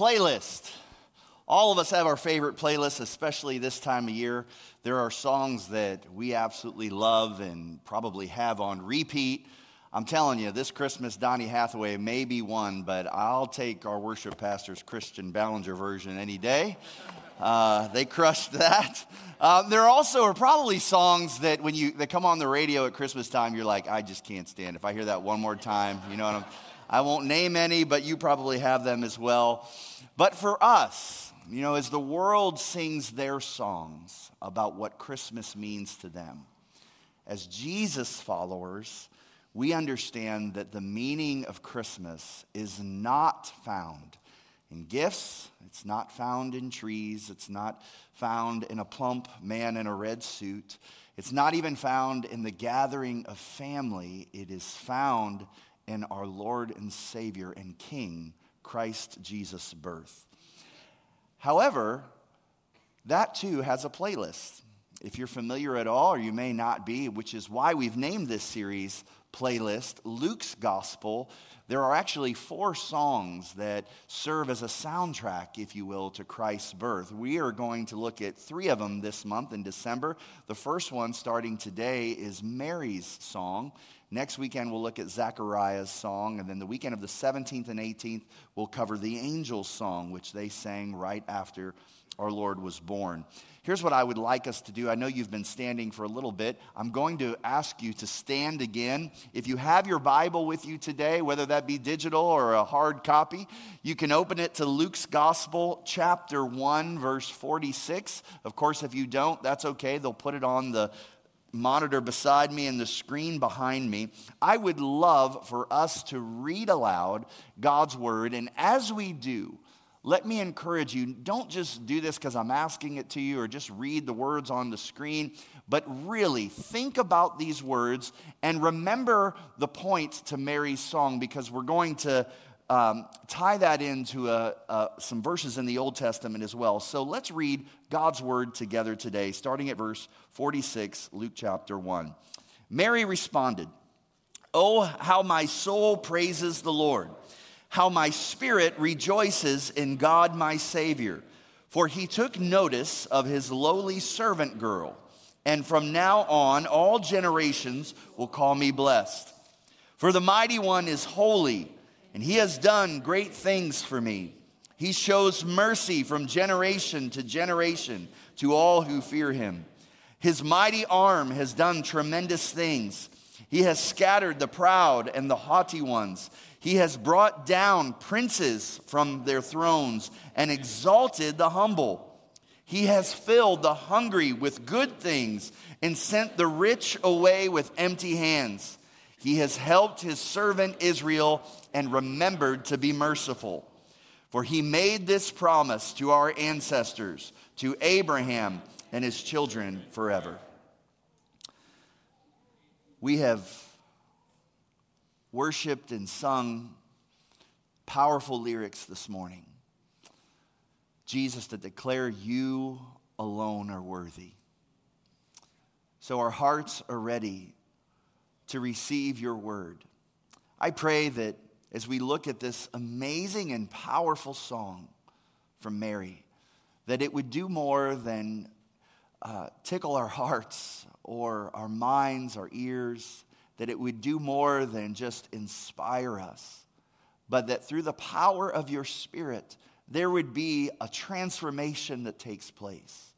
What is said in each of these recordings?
Playlist. All of us have our favorite playlists, especially this time of year. There are songs that we absolutely love and probably have on repeat. I'm telling you, this Christmas, Donny Hathaway may be one, but I'll take our worship pastor's Christian Ballinger version any day. Uh, they crushed that. Uh, there also are probably songs that when you that come on the radio at Christmas time, you're like, I just can't stand. If I hear that one more time, you know what I'm. I won't name any, but you probably have them as well. But for us, you know, as the world sings their songs about what Christmas means to them, as Jesus followers, we understand that the meaning of Christmas is not found in gifts, it's not found in trees, it's not found in a plump man in a red suit, it's not even found in the gathering of family, it is found in our Lord and Savior and King, Christ Jesus' birth. However, that too has a playlist. If you're familiar at all, or you may not be, which is why we've named this series Playlist Luke's Gospel. There are actually four songs that serve as a soundtrack, if you will, to Christ's birth. We are going to look at three of them this month in December. The first one, starting today, is Mary's song. Next weekend, we'll look at Zechariah's song. And then the weekend of the 17th and 18th, we'll cover the angel's song, which they sang right after our Lord was born. Here's what I would like us to do. I know you've been standing for a little bit. I'm going to ask you to stand again. If you have your Bible with you today, whether that be digital or a hard copy, you can open it to Luke's Gospel, chapter 1, verse 46. Of course, if you don't, that's okay. They'll put it on the monitor beside me and the screen behind me, I would love for us to read aloud God's word. And as we do, let me encourage you don't just do this because I'm asking it to you or just read the words on the screen, but really think about these words and remember the point to Mary's song because we're going to um, tie that into a, a, some verses in the Old Testament as well. So let's read God's word together today, starting at verse 46, Luke chapter 1. Mary responded, Oh, how my soul praises the Lord, how my spirit rejoices in God my Savior, for he took notice of his lowly servant girl. And from now on, all generations will call me blessed. For the mighty one is holy and he has done great things for me. He shows mercy from generation to generation to all who fear him. His mighty arm has done tremendous things. He has scattered the proud and the haughty ones. He has brought down princes from their thrones and exalted the humble. He has filled the hungry with good things and sent the rich away with empty hands. He has helped his servant Israel and remembered to be merciful. For he made this promise to our ancestors, to Abraham and his children forever. We have worshiped and sung powerful lyrics this morning. Jesus, to declare you alone are worthy. So our hearts are ready to receive your word. I pray that as we look at this amazing and powerful song from Mary, that it would do more than uh, tickle our hearts or our minds, our ears, that it would do more than just inspire us, but that through the power of your Spirit, there would be a transformation that takes place.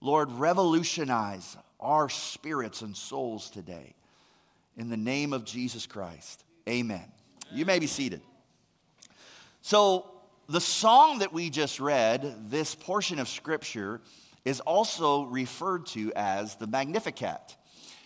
Lord, revolutionize our spirits and souls today. In the name of Jesus Christ, amen. You may be seated. So, the song that we just read, this portion of scripture, is also referred to as the Magnificat.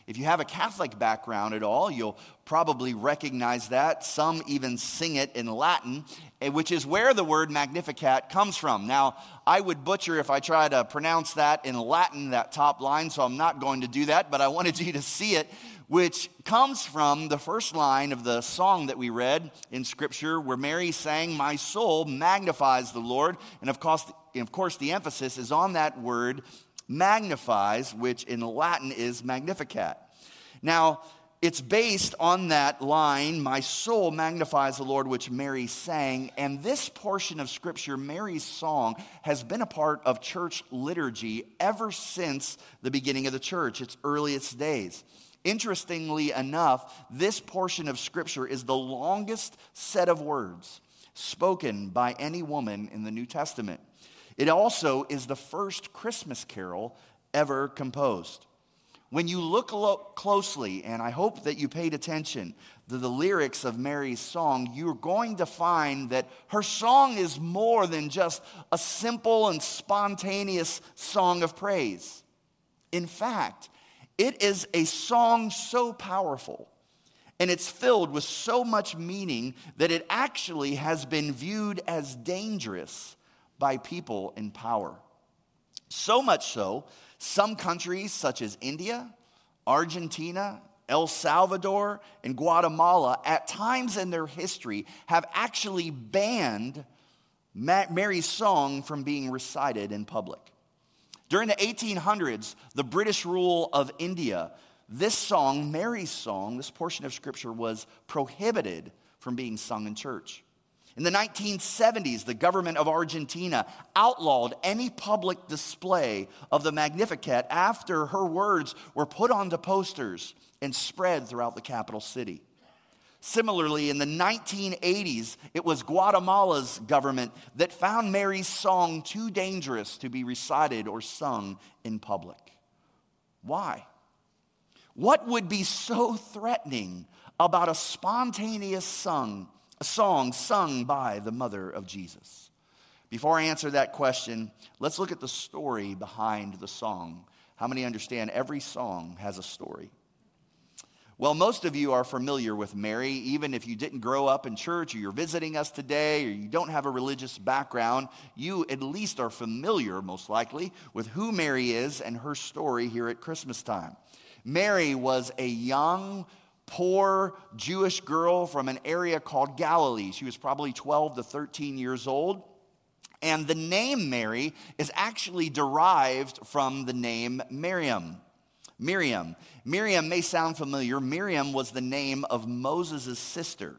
If you have a Catholic background at all, you'll probably recognize that. Some even sing it in Latin, eh, which is where the word Magnificat comes from. Now, I would butcher if I try to pronounce that in Latin, that top line, so I'm not going to do that, but I wanted you to see it which comes from the first line of the song that we read in Scripture, where Mary sang, My soul magnifies the Lord. And of course, of course, the emphasis is on that word magnifies, which in Latin is magnificat. Now, it's based on that line, My soul magnifies the Lord, which Mary sang. And this portion of scripture, Mary's song, has been a part of church liturgy ever since the beginning of the church, its earliest days. Interestingly enough, this portion of scripture is the longest set of words spoken by any woman in the New Testament. It also is the first Christmas carol ever composed. When you look lo- closely, and I hope that you paid attention to the lyrics of Mary's song, you're going to find that her song is more than just a simple and spontaneous song of praise. In fact, it is a song so powerful and it's filled with so much meaning that it actually has been viewed as dangerous by people in power. So much so some countries, such as India, Argentina, El Salvador, and Guatemala, at times in their history, have actually banned Mary's song from being recited in public. During the 1800s, the British rule of India, this song, Mary's song, this portion of scripture was prohibited from being sung in church. In the 1970s, the government of Argentina outlawed any public display of the Magnificat after her words were put onto posters and spread throughout the capital city. Similarly, in the 1980s, it was Guatemala's government that found Mary's song too dangerous to be recited or sung in public. Why? What would be so threatening about a spontaneous song a song sung by the mother of Jesus. Before I answer that question, let's look at the story behind the song. How many understand every song has a story? Well, most of you are familiar with Mary, even if you didn't grow up in church or you're visiting us today or you don't have a religious background, you at least are familiar, most likely, with who Mary is and her story here at Christmas time. Mary was a young, poor Jewish girl from an area called Galilee. She was probably 12 to 13 years old. And the name Mary is actually derived from the name Miriam. Miriam. Miriam may sound familiar. Miriam was the name of Moses' sister.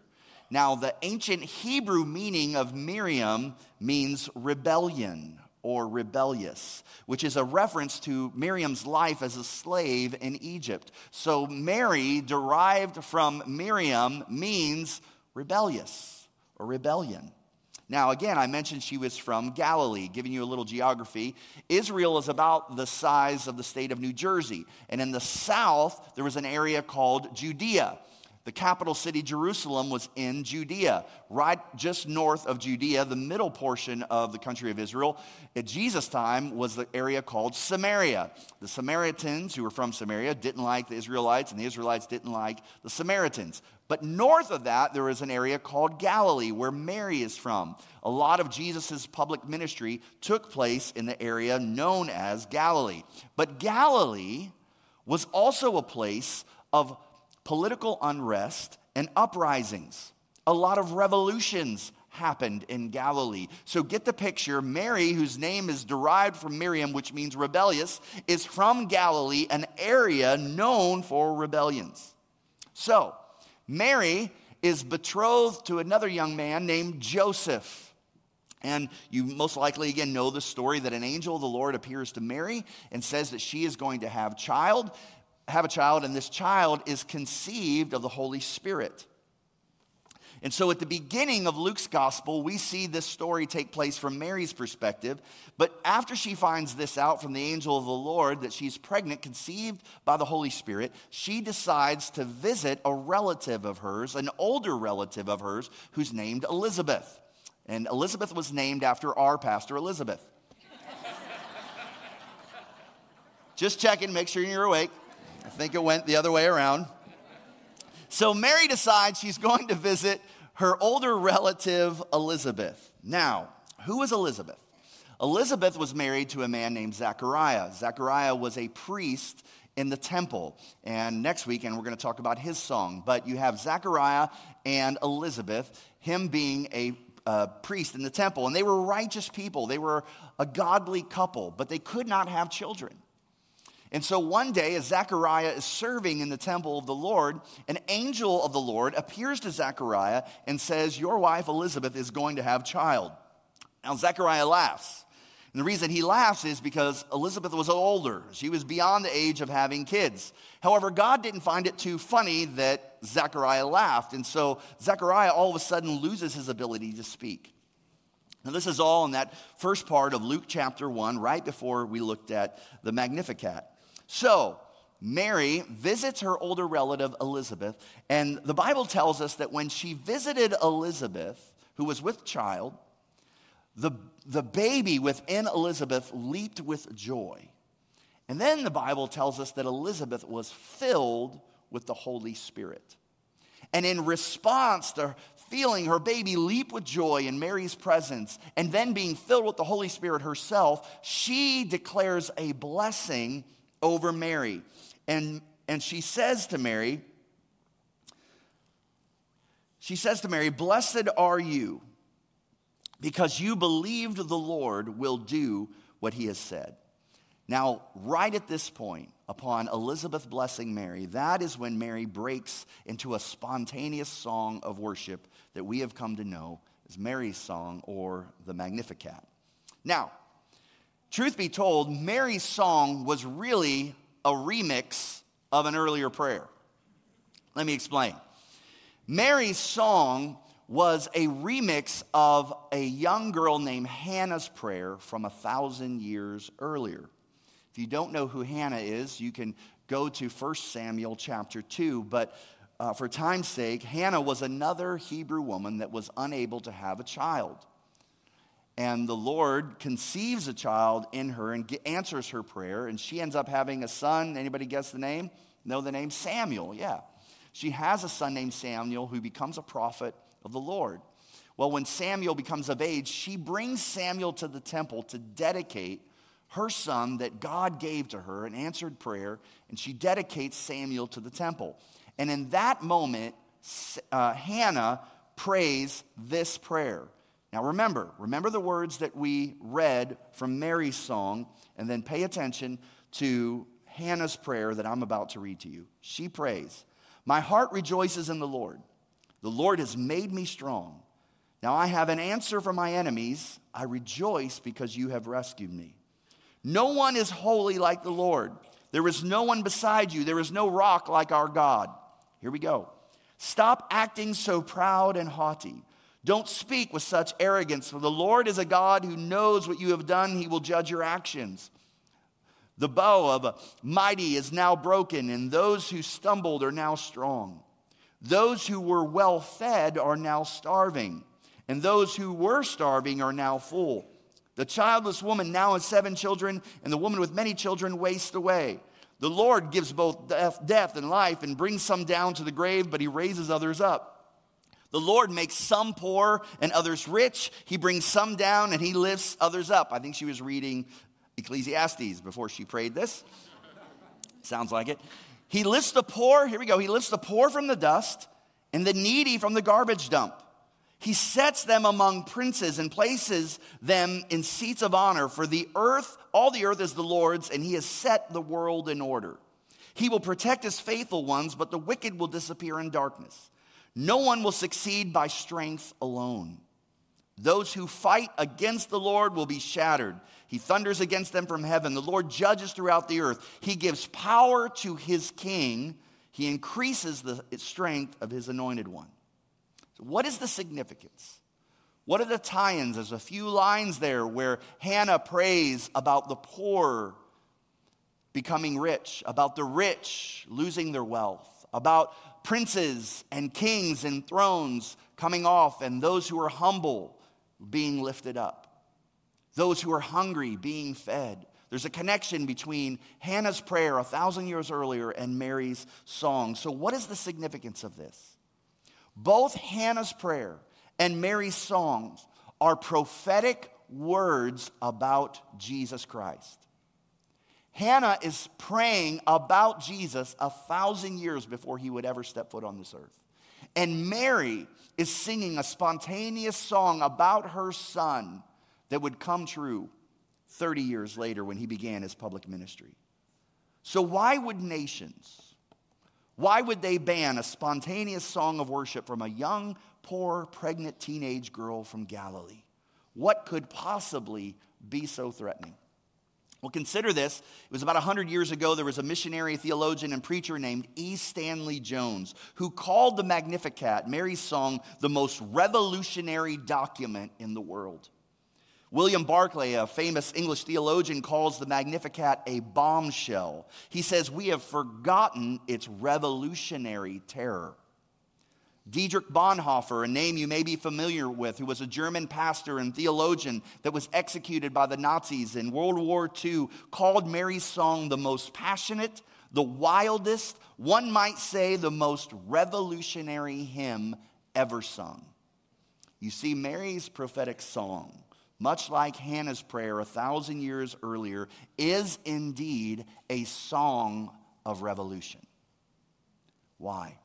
Now, the ancient Hebrew meaning of Miriam means rebellion or rebellious, which is a reference to Miriam's life as a slave in Egypt. So, Mary, derived from Miriam, means rebellious or rebellion. Now, again, I mentioned she was from Galilee, giving you a little geography. Israel is about the size of the state of New Jersey. And in the south, there was an area called Judea. The capital city, Jerusalem, was in Judea, right just north of Judea, the middle portion of the country of Israel. At Jesus' time was the area called Samaria. The Samaritans, who were from Samaria, didn't like the Israelites, and the Israelites didn't like the Samaritans. But north of that, there is an area called Galilee, where Mary is from. A lot of Jesus' public ministry took place in the area known as Galilee. But Galilee was also a place of political unrest and uprisings. A lot of revolutions happened in Galilee. So get the picture. Mary, whose name is derived from Miriam, which means rebellious, is from Galilee, an area known for rebellions. So, Mary is betrothed to another young man named Joseph. And you most likely, again, know the story that an angel of the Lord appears to Mary and says that she is going to have child have a child, and this child is conceived of the Holy Spirit. And so at the beginning of Luke's gospel, we see this story take place from Mary's perspective. But after she finds this out from the angel of the Lord that she's pregnant, conceived by the Holy Spirit, she decides to visit a relative of hers, an older relative of hers, who's named Elizabeth. And Elizabeth was named after our pastor, Elizabeth. Just checking, make sure you're awake. I think it went the other way around. So Mary decides she's going to visit her older relative, Elizabeth. Now, who is Elizabeth? Elizabeth was married to a man named Zachariah. Zachariah was a priest in the temple. And next weekend, we're going to talk about his song. But you have Zachariah and Elizabeth, him being a priest in the temple. And they were righteous people, they were a godly couple, but they could not have children. And so one day, as Zechariah is serving in the temple of the Lord, an angel of the Lord appears to Zechariah and says, Your wife Elizabeth is going to have child. Now, Zechariah laughs. And the reason he laughs is because Elizabeth was older. She was beyond the age of having kids. However, God didn't find it too funny that Zechariah laughed. And so Zechariah all of a sudden loses his ability to speak. Now, this is all in that first part of Luke chapter 1, right before we looked at the Magnificat. So, Mary visits her older relative Elizabeth, and the Bible tells us that when she visited Elizabeth, who was with child, the, the baby within Elizabeth leaped with joy. And then the Bible tells us that Elizabeth was filled with the Holy Spirit. And in response to feeling her baby leap with joy in Mary's presence and then being filled with the Holy Spirit herself, she declares a blessing over Mary. And, and she says to Mary, she says to Mary, Blessed are you, because you believed the Lord will do what he has said. Now, right at this point, upon Elizabeth blessing Mary, that is when Mary breaks into a spontaneous song of worship that we have come to know as Mary's song or the Magnificat. Now, Truth be told, Mary's song was really a remix of an earlier prayer. Let me explain. Mary's song was a remix of a young girl named Hannah's prayer from a thousand years earlier. If you don't know who Hannah is, you can go to 1 Samuel chapter 2. But uh, for time's sake, Hannah was another Hebrew woman that was unable to have a child and the Lord conceives a child in her and answers her prayer, and she ends up having a son. Anybody guess the name? Know the name? Samuel, yeah. She has a son named Samuel who becomes a prophet of the Lord. Well, when Samuel becomes of age, she brings Samuel to the temple to dedicate her son that God gave to her, an answered prayer, and she dedicates Samuel to the temple. And in that moment, uh, Hannah prays this prayer. Now remember, remember the words that we read from Mary's song, and then pay attention to Hannah's prayer that I'm about to read to you. She prays, My heart rejoices in the Lord. The Lord has made me strong. Now I have an answer for my enemies. I rejoice because you have rescued me. No one is holy like the Lord. There is no one beside you. There is no rock like our God. Here we go. Stop acting so proud and haughty. Don't speak with such arrogance, for the Lord is a God who knows what you have done. He will judge your actions. The bow of a mighty is now broken, and those who stumbled are now strong. Those who were well fed are now starving, and those who were starving are now full. The childless woman now has seven children, and the woman with many children wastes away. The Lord gives both death and life and brings some down to the grave, but he raises others up. The Lord makes some poor and others rich. He brings some down and he lifts others up. I think she was reading Ecclesiastes before she prayed this. Sounds like it. He lifts the poor, here we go. He lifts the poor from the dust and the needy from the garbage dump. He sets them among princes and places them in seats of honor. For the earth, all the earth is the Lord's, and he has set the world in order. He will protect his faithful ones, but the wicked will disappear in darkness. No one will succeed by strength alone. Those who fight against the Lord will be shattered. He thunders against them from heaven. The Lord judges throughout the earth. He gives power to his king. He increases the strength of his anointed one. So what is the significance? What are the tie ins? There's a few lines there where Hannah prays about the poor becoming rich, about the rich losing their wealth, about princes and kings and thrones coming off, and those who are humble being lifted up, those who are hungry being fed. There's a connection between Hannah's prayer a thousand years earlier and Mary's song. So, what is the significance of this? Both Hannah's prayer and Mary's songs are prophetic words about Jesus Christ. Hannah is praying about Jesus a thousand years before he would ever step foot on this earth. And Mary is singing a spontaneous song about her son that would come true 30 years later when he began his public ministry. So, why would nations, why would they ban a spontaneous song of worship from a young, poor, pregnant teenage girl from Galilee? What could possibly be so threatening? Well, consider this. It was about 100 years ago, there was a missionary, theologian, and preacher named E. Stanley Jones who called the Magnificat, Mary's song, the most revolutionary document in the world. William Barclay, a famous English theologian, calls the Magnificat a bombshell. He says, We have forgotten its revolutionary terror. Dietrich Bonhoeffer, a name you may be familiar with, who was a German pastor and theologian that was executed by the Nazis in World War II, called Mary's song the most passionate, the wildest, one might say the most revolutionary hymn ever sung. You see, Mary's prophetic song much like Hannah's prayer a thousand years earlier, is indeed a song of revolution. Why?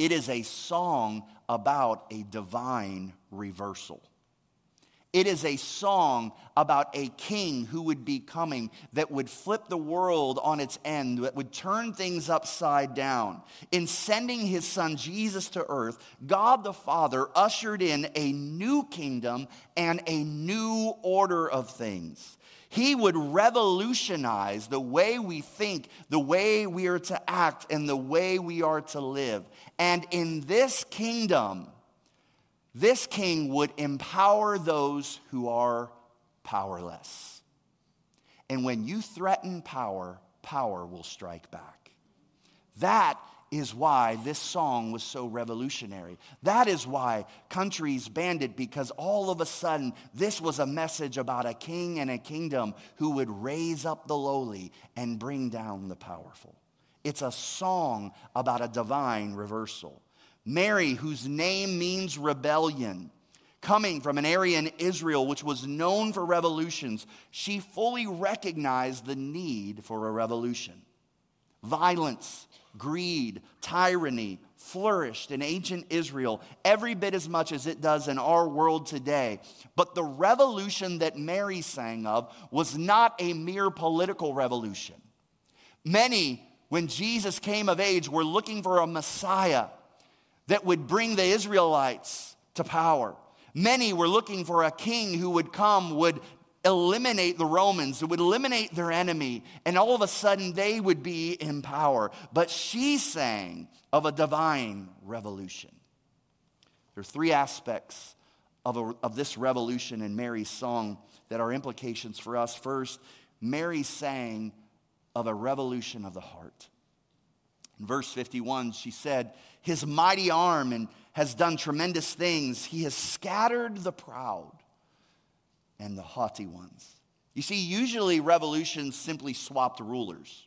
It is a song about a divine reversal. It is a song about a king who would be coming that would flip the world on its end, that would turn things upside down. In sending his son Jesus to earth, God the Father ushered in a new kingdom and a new order of things. He would revolutionize the way we think, the way we are to act, and the way we are to live. And in this kingdom, this king would empower those who are powerless. And when you threaten power, power will strike back. That is why this song was so revolutionary. That is why countries banned it because all of a sudden this was a message about a king and a kingdom who would raise up the lowly and bring down the powerful. It's a song about a divine reversal. Mary, whose name means rebellion, coming from an area in Israel which was known for revolutions, she fully recognized the need for a revolution. Violence, greed, tyranny flourished in ancient Israel every bit as much as it does in our world today. But the revolution that Mary sang of was not a mere political revolution. Many, when Jesus came of age, were looking for a Messiah that would bring the Israelites to power. Many were looking for a king who would come, would eliminate the Romans, it would eliminate their enemy, and all of a sudden they would be in power. But she sang of a divine revolution. There are three aspects of, a, of this revolution in Mary's song that are implications for us. First, Mary sang of a revolution of the heart. In verse 51, she said, His mighty arm and has done tremendous things. He has scattered the proud and the haughty ones. You see, usually revolutions simply swap the rulers.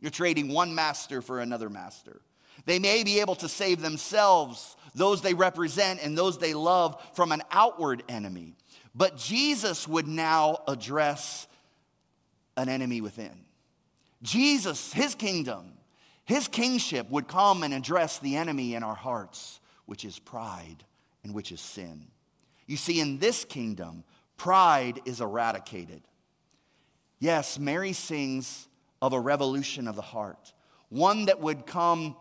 You're trading one master for another master. They may be able to save themselves, those they represent, and those they love from an outward enemy. But Jesus would now address an enemy within. Jesus, his kingdom, his kingship would come and address the enemy in our hearts, which is pride and which is sin. You see, in this kingdom, pride is eradicated. Yes, Mary sings of a revolution of the heart, one that would come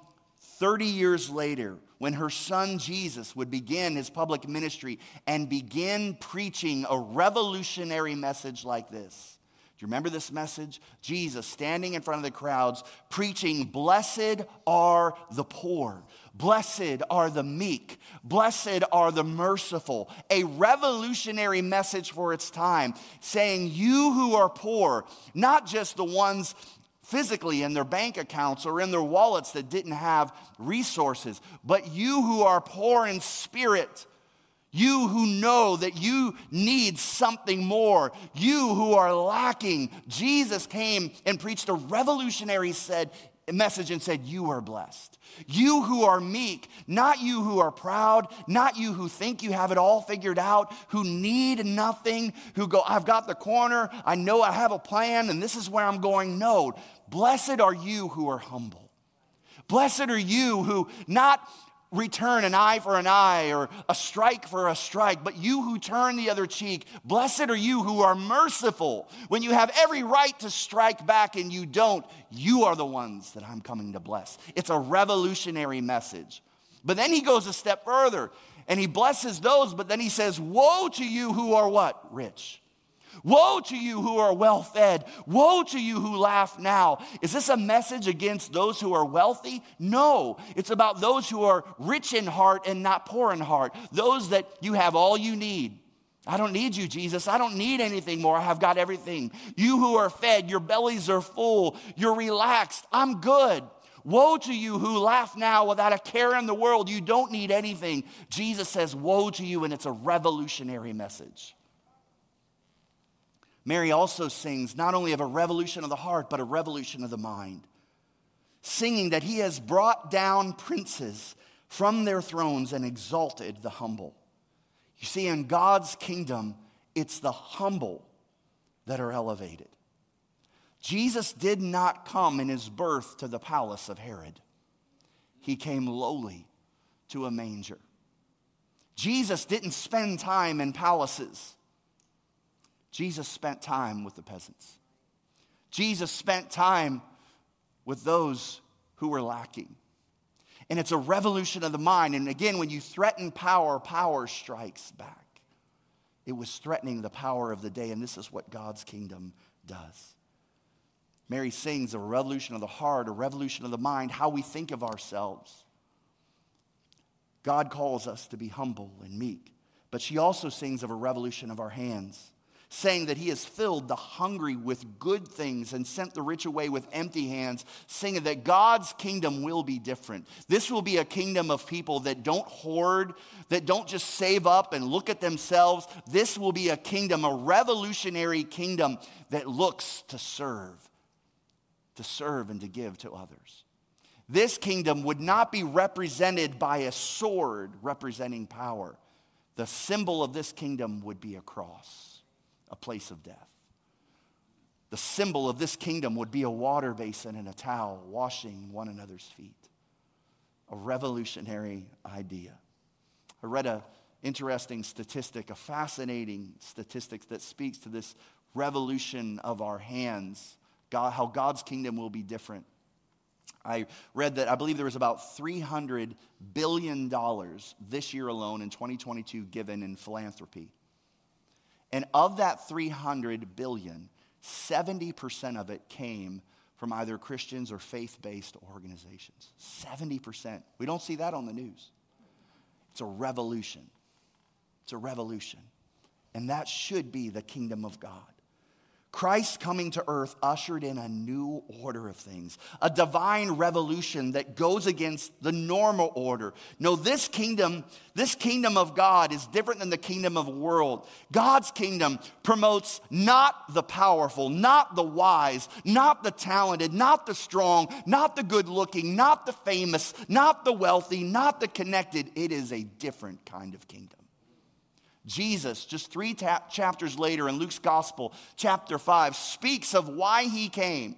30 years later when her son Jesus would begin his public ministry and begin preaching a revolutionary message like this Do you remember this message? Jesus standing in front of the crowds preaching, Blessed are the poor, blessed are the meek, blessed are the merciful. A revolutionary message for its time, saying, You who are poor, not just the ones physically in their bank accounts or in their wallets that didn't have resources, but you who are poor in spirit you who know that you need something more. You who are lacking. Jesus came and preached a revolutionary said, message and said, You are blessed. You who are meek, not you who are proud, not you who think you have it all figured out, who need nothing, who go, I've got the corner, I know I have a plan, and this is where I'm going. No, blessed are you who are humble. Blessed are you who not return an eye for an eye or a strike for a strike, but you who turn the other cheek, blessed are you who are merciful. When you have every right to strike back and you don't, you are the ones that I'm coming to bless. It's a revolutionary message. But then he goes a step further and he blesses those, but then he says, Woe to you who are what? Rich. Woe to you who are well fed. Woe to you who laugh now. Is this a message against those who are wealthy? No. It's about those who are rich in heart and not poor in heart. Those that you have all you need. I don't need you, Jesus. I don't need anything more. I have got everything. You who are fed, your bellies are full. You're relaxed. I'm good. Woe to you who laugh now without a care in the world. You don't need anything. Jesus says, Woe to you, and it's a revolutionary message. Mary also sings not only of a revolution of the heart, but a revolution of the mind, singing that he has brought down princes from their thrones and exalted the humble. You see, in God's kingdom, it's the humble that are elevated. Jesus did not come in his birth to the palace of Herod, he came lowly to a manger. Jesus didn't spend time in palaces. Jesus spent time with the peasants. Jesus spent time with those who were lacking. And it's a revolution of the mind. And again, when you threaten power, power strikes back. It was threatening the power of the day, and this is what God's kingdom does. Mary sings of a revolution of the heart, a revolution of the mind, how we think of ourselves. God calls us to be humble and meek, but she also sings of a revolution of our hands saying that he has filled the hungry with good things and sent the rich away with empty hands, saying that God's kingdom will be different. This will be a kingdom of people that don't hoard, that don't just save up and look at themselves. This will be a kingdom, a revolutionary kingdom that looks to serve, to serve and to give to others. This kingdom would not be represented by a sword representing power. The symbol of this kingdom would be a cross a place of death. The symbol of this kingdom would be a water basin and a towel washing one another's feet. A revolutionary idea. I read an interesting statistic, a fascinating statistic that speaks to this revolution of our hands, God, how God's kingdom will be different. I read that I believe there was about $300 billion this year alone in 2022 given in philanthropy. And of that 300 billion, 70% of it came from either Christians or faith based organizations. 70%. We don't see that on the news. It's a revolution. It's a revolution. And that should be the kingdom of God. Christ coming to earth ushered in a new order of things, a divine revolution that goes against the normal order. No, this kingdom, this kingdom of God is different than the kingdom of the world. God's kingdom promotes not the powerful, not the wise, not the talented, not the strong, not the good looking, not the famous, not the wealthy, not the connected. It is a different kind of kingdom. Jesus, just three ta- chapters later in Luke's Gospel, chapter 5, speaks of why he came.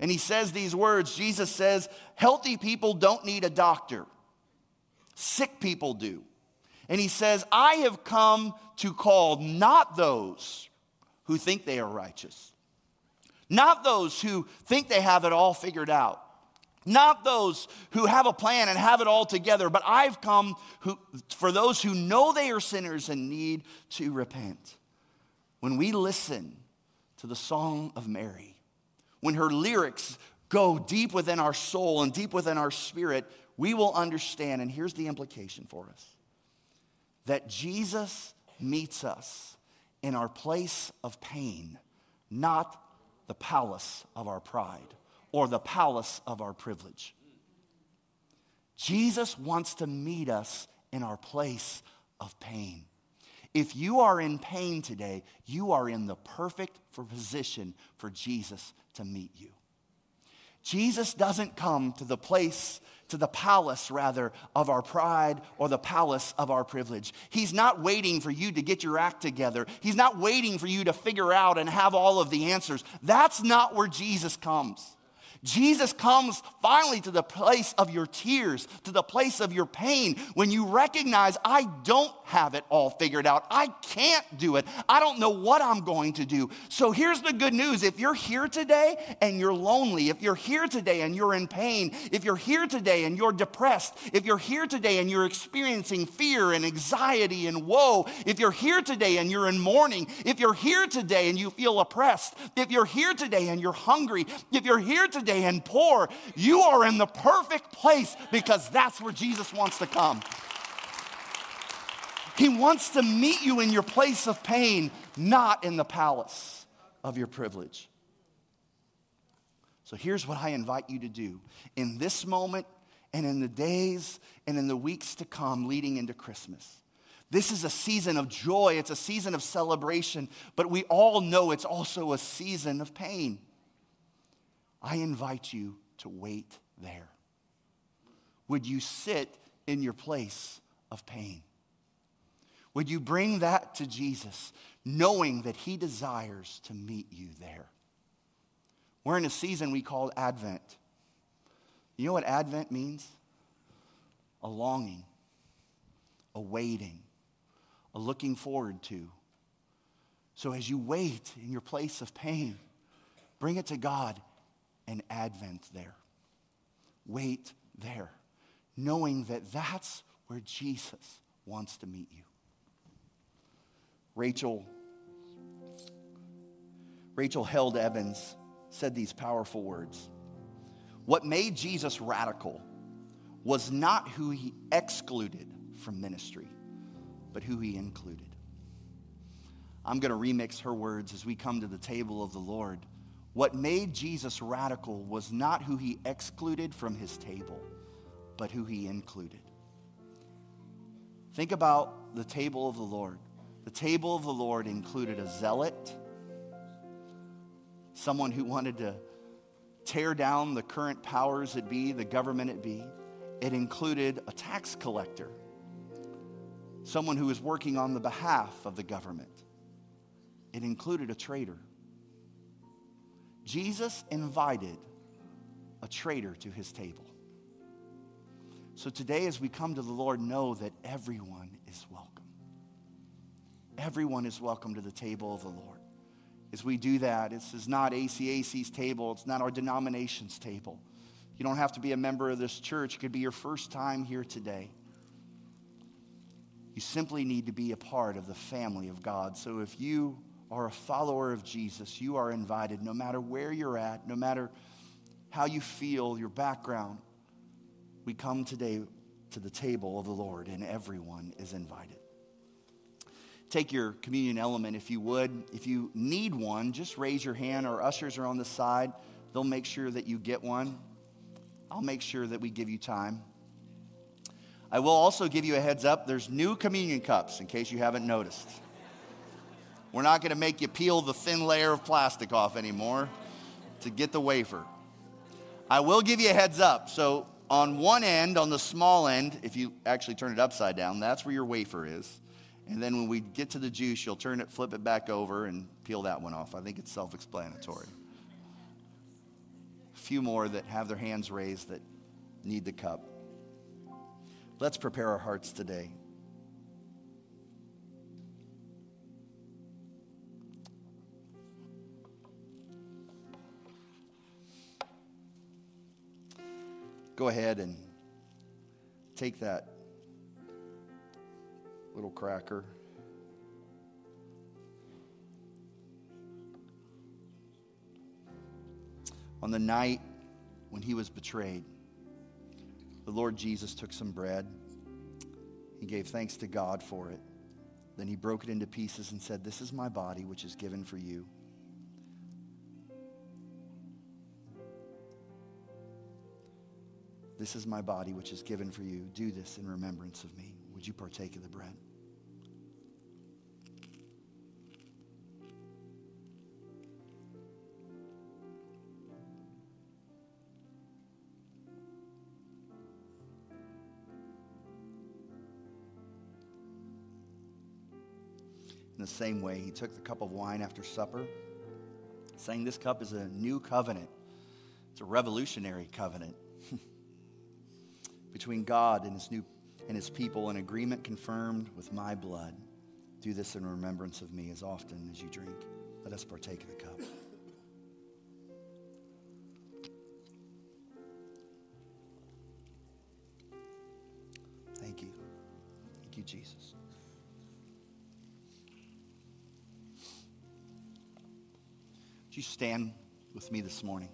And he says these words Jesus says, Healthy people don't need a doctor, sick people do. And he says, I have come to call not those who think they are righteous, not those who think they have it all figured out, not those who have a plan and have it all together, but I've come who, for those who know they are sinners and need to repent. When we listen to the Song of Mary, when her lyrics go deep within our soul and deep within our spirit, we will understand, and here's the implication for us that Jesus meets us in our place of pain, not the palace of our pride or the palace of our privilege. Jesus wants to meet us in our place of pain. If you are in pain today, you are in the perfect position for Jesus to meet you. Jesus doesn't come to the place, to the palace rather, of our pride or the palace of our privilege. He's not waiting for you to get your act together. He's not waiting for you to figure out and have all of the answers. That's not where Jesus comes. Jesus comes finally to the place of your tears, to the place of your pain, when you recognize, I don't have it all figured out. I can't do it. I don't know what I'm going to do. So here's the good news if you're here today and you're lonely, if you're here today and you're in pain, if you're here today and you're depressed, if you're here today and you're experiencing fear and anxiety and woe, if you're here today and you're in mourning, if you're here today and you feel oppressed, if you're here today and you're hungry, if you're here today, and poor, you are in the perfect place because that's where Jesus wants to come. He wants to meet you in your place of pain, not in the palace of your privilege. So here's what I invite you to do in this moment and in the days and in the weeks to come leading into Christmas. This is a season of joy, it's a season of celebration, but we all know it's also a season of pain. I invite you to wait there. Would you sit in your place of pain? Would you bring that to Jesus, knowing that He desires to meet you there? We're in a season we call Advent. You know what Advent means? A longing, a waiting, a looking forward to. So as you wait in your place of pain, bring it to God an advent there. Wait there, knowing that that's where Jesus wants to meet you. Rachel, Rachel Held Evans said these powerful words. What made Jesus radical was not who he excluded from ministry, but who he included. I'm going to remix her words as we come to the table of the Lord. What made Jesus radical was not who he excluded from his table, but who he included. Think about the table of the Lord. The table of the Lord included a zealot, someone who wanted to tear down the current powers that be, the government it be. It included a tax collector, someone who was working on the behalf of the government. It included a traitor. Jesus invited a traitor to his table. So today, as we come to the Lord, know that everyone is welcome. Everyone is welcome to the table of the Lord. As we do that, this is not ACAC's table, it's not our denomination's table. You don't have to be a member of this church, it could be your first time here today. You simply need to be a part of the family of God. So if you are a follower of Jesus, you are invited no matter where you're at, no matter how you feel, your background. We come today to the table of the Lord, and everyone is invited. Take your communion element if you would. If you need one, just raise your hand. Our ushers are on the side, they'll make sure that you get one. I'll make sure that we give you time. I will also give you a heads up there's new communion cups in case you haven't noticed. We're not going to make you peel the thin layer of plastic off anymore to get the wafer. I will give you a heads up. So, on one end, on the small end, if you actually turn it upside down, that's where your wafer is. And then when we get to the juice, you'll turn it, flip it back over, and peel that one off. I think it's self explanatory. A few more that have their hands raised that need the cup. Let's prepare our hearts today. Go ahead and take that little cracker. On the night when he was betrayed, the Lord Jesus took some bread. He gave thanks to God for it. Then he broke it into pieces and said, This is my body, which is given for you. This is my body, which is given for you. Do this in remembrance of me. Would you partake of the bread? In the same way, he took the cup of wine after supper, saying, This cup is a new covenant It's a revolutionary covenant between God and his new and his people, an agreement confirmed with my blood. Do this in remembrance of me as often as you drink. Let us partake of the cup. Thank you. Thank you, Jesus. Would you stand with me this morning?